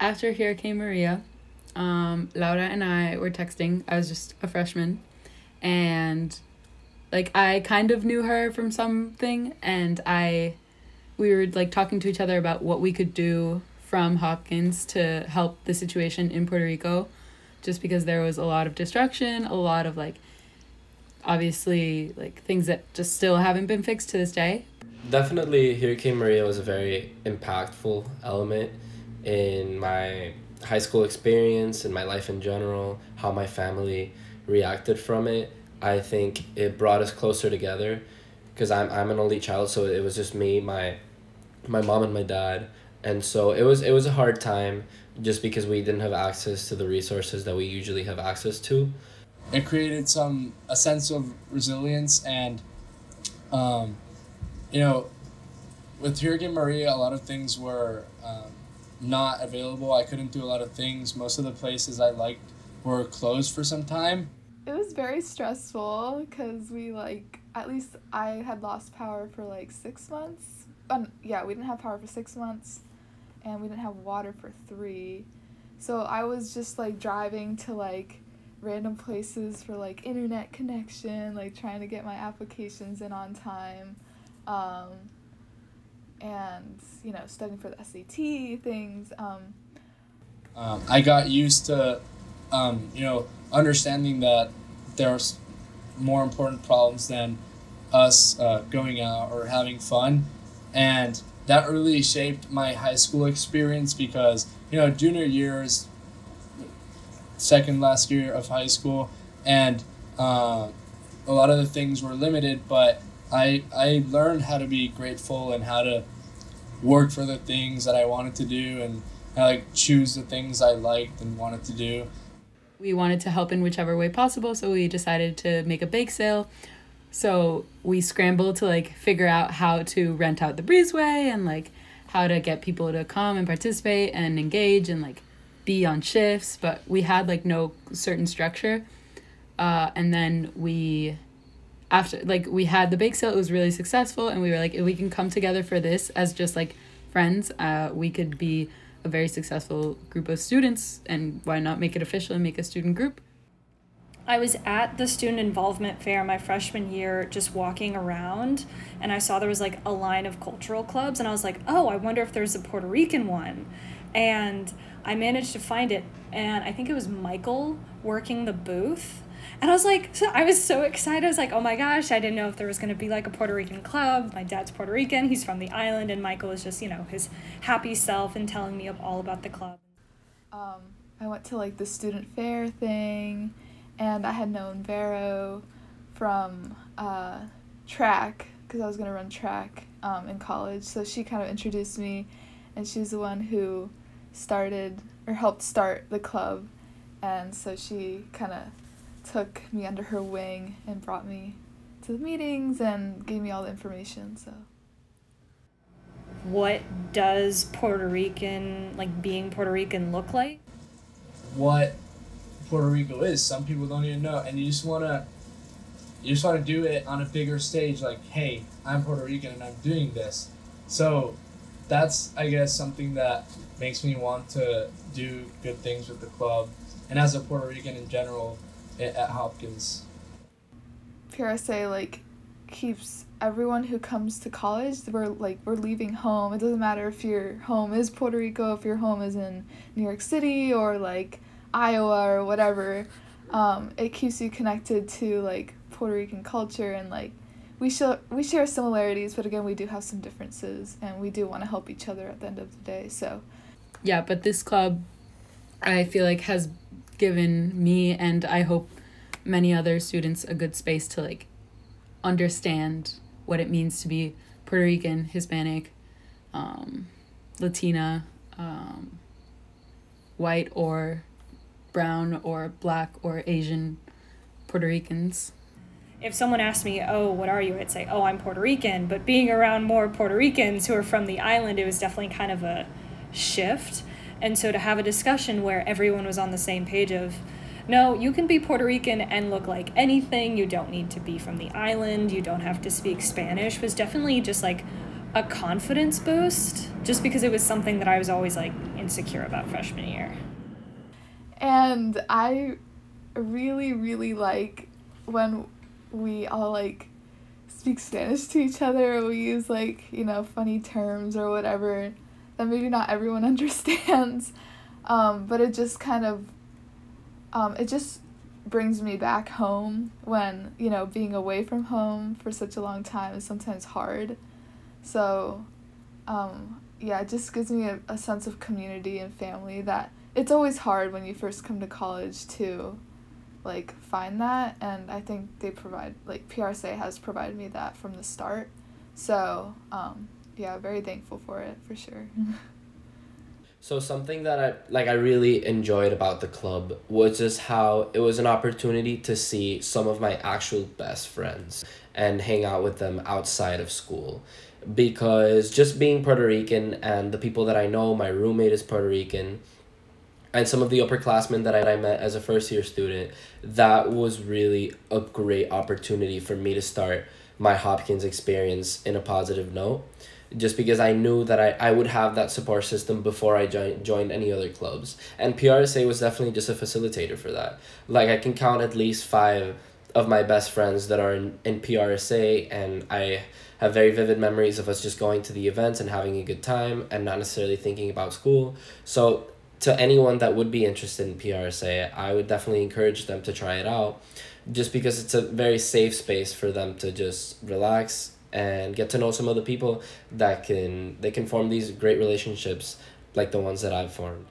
after Hurricane Maria, um, Laura and I were texting. I was just a freshman, and like I kind of knew her from something, and I, we were like talking to each other about what we could do from Hopkins to help the situation in Puerto Rico, just because there was a lot of destruction, a lot of like, obviously like things that just still haven't been fixed to this day. Definitely, Hurricane Maria was a very impactful element in my high school experience and my life in general, how my family reacted from it. I think it brought us closer together because I'm, I'm an only child, so it was just me, my my mom and my dad. And so it was it was a hard time just because we didn't have access to the resources that we usually have access to. It created some a sense of resilience and um, you know with Hurricane Maria a lot of things were um, not available. I couldn't do a lot of things. Most of the places I liked were closed for some time. It was very stressful because we like at least I had lost power for like six months. Um, yeah, we didn't have power for six months, and we didn't have water for three. So I was just like driving to like random places for like internet connection, like trying to get my applications in on time. Um, and you know studying for the SAT things. Um, um, I got used to, um, you know, understanding that there's more important problems than us uh, going out or having fun, and that really shaped my high school experience because you know junior year is second last year of high school, and uh, a lot of the things were limited, but I I learned how to be grateful and how to work for the things that I wanted to do and I like choose the things I liked and wanted to do. We wanted to help in whichever way possible, so we decided to make a bake sale. So we scrambled to like figure out how to rent out the breezeway and like how to get people to come and participate and engage and like be on shifts, but we had like no certain structure. Uh, and then we after like we had the bake sale it was really successful and we were like if we can come together for this as just like friends uh, we could be a very successful group of students and why not make it official and make a student group I was at the student involvement fair my freshman year just walking around and I saw there was like a line of cultural clubs and I was like, "Oh, I wonder if there's a Puerto Rican one." And I managed to find it and I think it was Michael working the booth and I was like, so I was so excited. I was like, oh my gosh, I didn't know if there was going to be like a Puerto Rican club. My dad's Puerto Rican. He's from the island. And Michael is just, you know, his happy self and telling me all about the club. Um, I went to like the student fair thing, and I had known Vero from uh, track because I was going to run track um, in college. So she kind of introduced me, and she's the one who started or helped start the club. And so she kind of took me under her wing and brought me to the meetings and gave me all the information. So, what does Puerto Rican, like being Puerto Rican, look like? What Puerto Rico is. Some people don't even know, and you just wanna, you just wanna do it on a bigger stage. Like, hey, I'm Puerto Rican and I'm doing this. So, that's I guess something that makes me want to do good things with the club, and as a Puerto Rican in general, at Hopkins. PRSA like keeps everyone who comes to college we're like we're leaving home it doesn't matter if your home is puerto rico if your home is in new york city or like iowa or whatever um, it keeps you connected to like puerto rican culture and like we share we share similarities but again we do have some differences and we do want to help each other at the end of the day so yeah but this club i feel like has given me and I hope many other students a good space to like understand what it means to be Puerto Rican, Hispanic, um, Latina, um, white or brown or black or Asian Puerto Ricans. If someone asked me, "Oh, what are you?" I'd say, "Oh, I'm Puerto Rican." But being around more Puerto Ricans who are from the island, it was definitely kind of a shift. And so to have a discussion where everyone was on the same page of, no, you can be Puerto Rican and look like anything. You don't need to be from the island. You don't have to speak Spanish was definitely just like a confidence boost just because it was something that I was always like insecure about freshman year. And I really, really like when we all like speak Spanish to each other. We use like, you know, funny terms or whatever that maybe not everyone understands. Um, but it just kind of, um, it just brings me back home when, you know, being away from home for such a long time is sometimes hard. So, um, yeah, it just gives me a, a sense of community and family that it's always hard when you first come to college to like find that and i think they provide like prsa has provided me that from the start so um, yeah very thankful for it for sure So something that I like I really enjoyed about the club was just how it was an opportunity to see some of my actual best friends and hang out with them outside of school. Because just being Puerto Rican and the people that I know, my roommate is Puerto Rican, and some of the upperclassmen that I met as a first year student, that was really a great opportunity for me to start my Hopkins experience in a positive note just because I knew that I, I would have that support system before I joined, joined any other clubs. And PRSA was definitely just a facilitator for that. Like, I can count at least five of my best friends that are in, in PRSA, and I have very vivid memories of us just going to the events and having a good time and not necessarily thinking about school. So, to anyone that would be interested in PRSA, I would definitely encourage them to try it out just because it's a very safe space for them to just relax and get to know some other people that can they can form these great relationships like the ones that I've formed.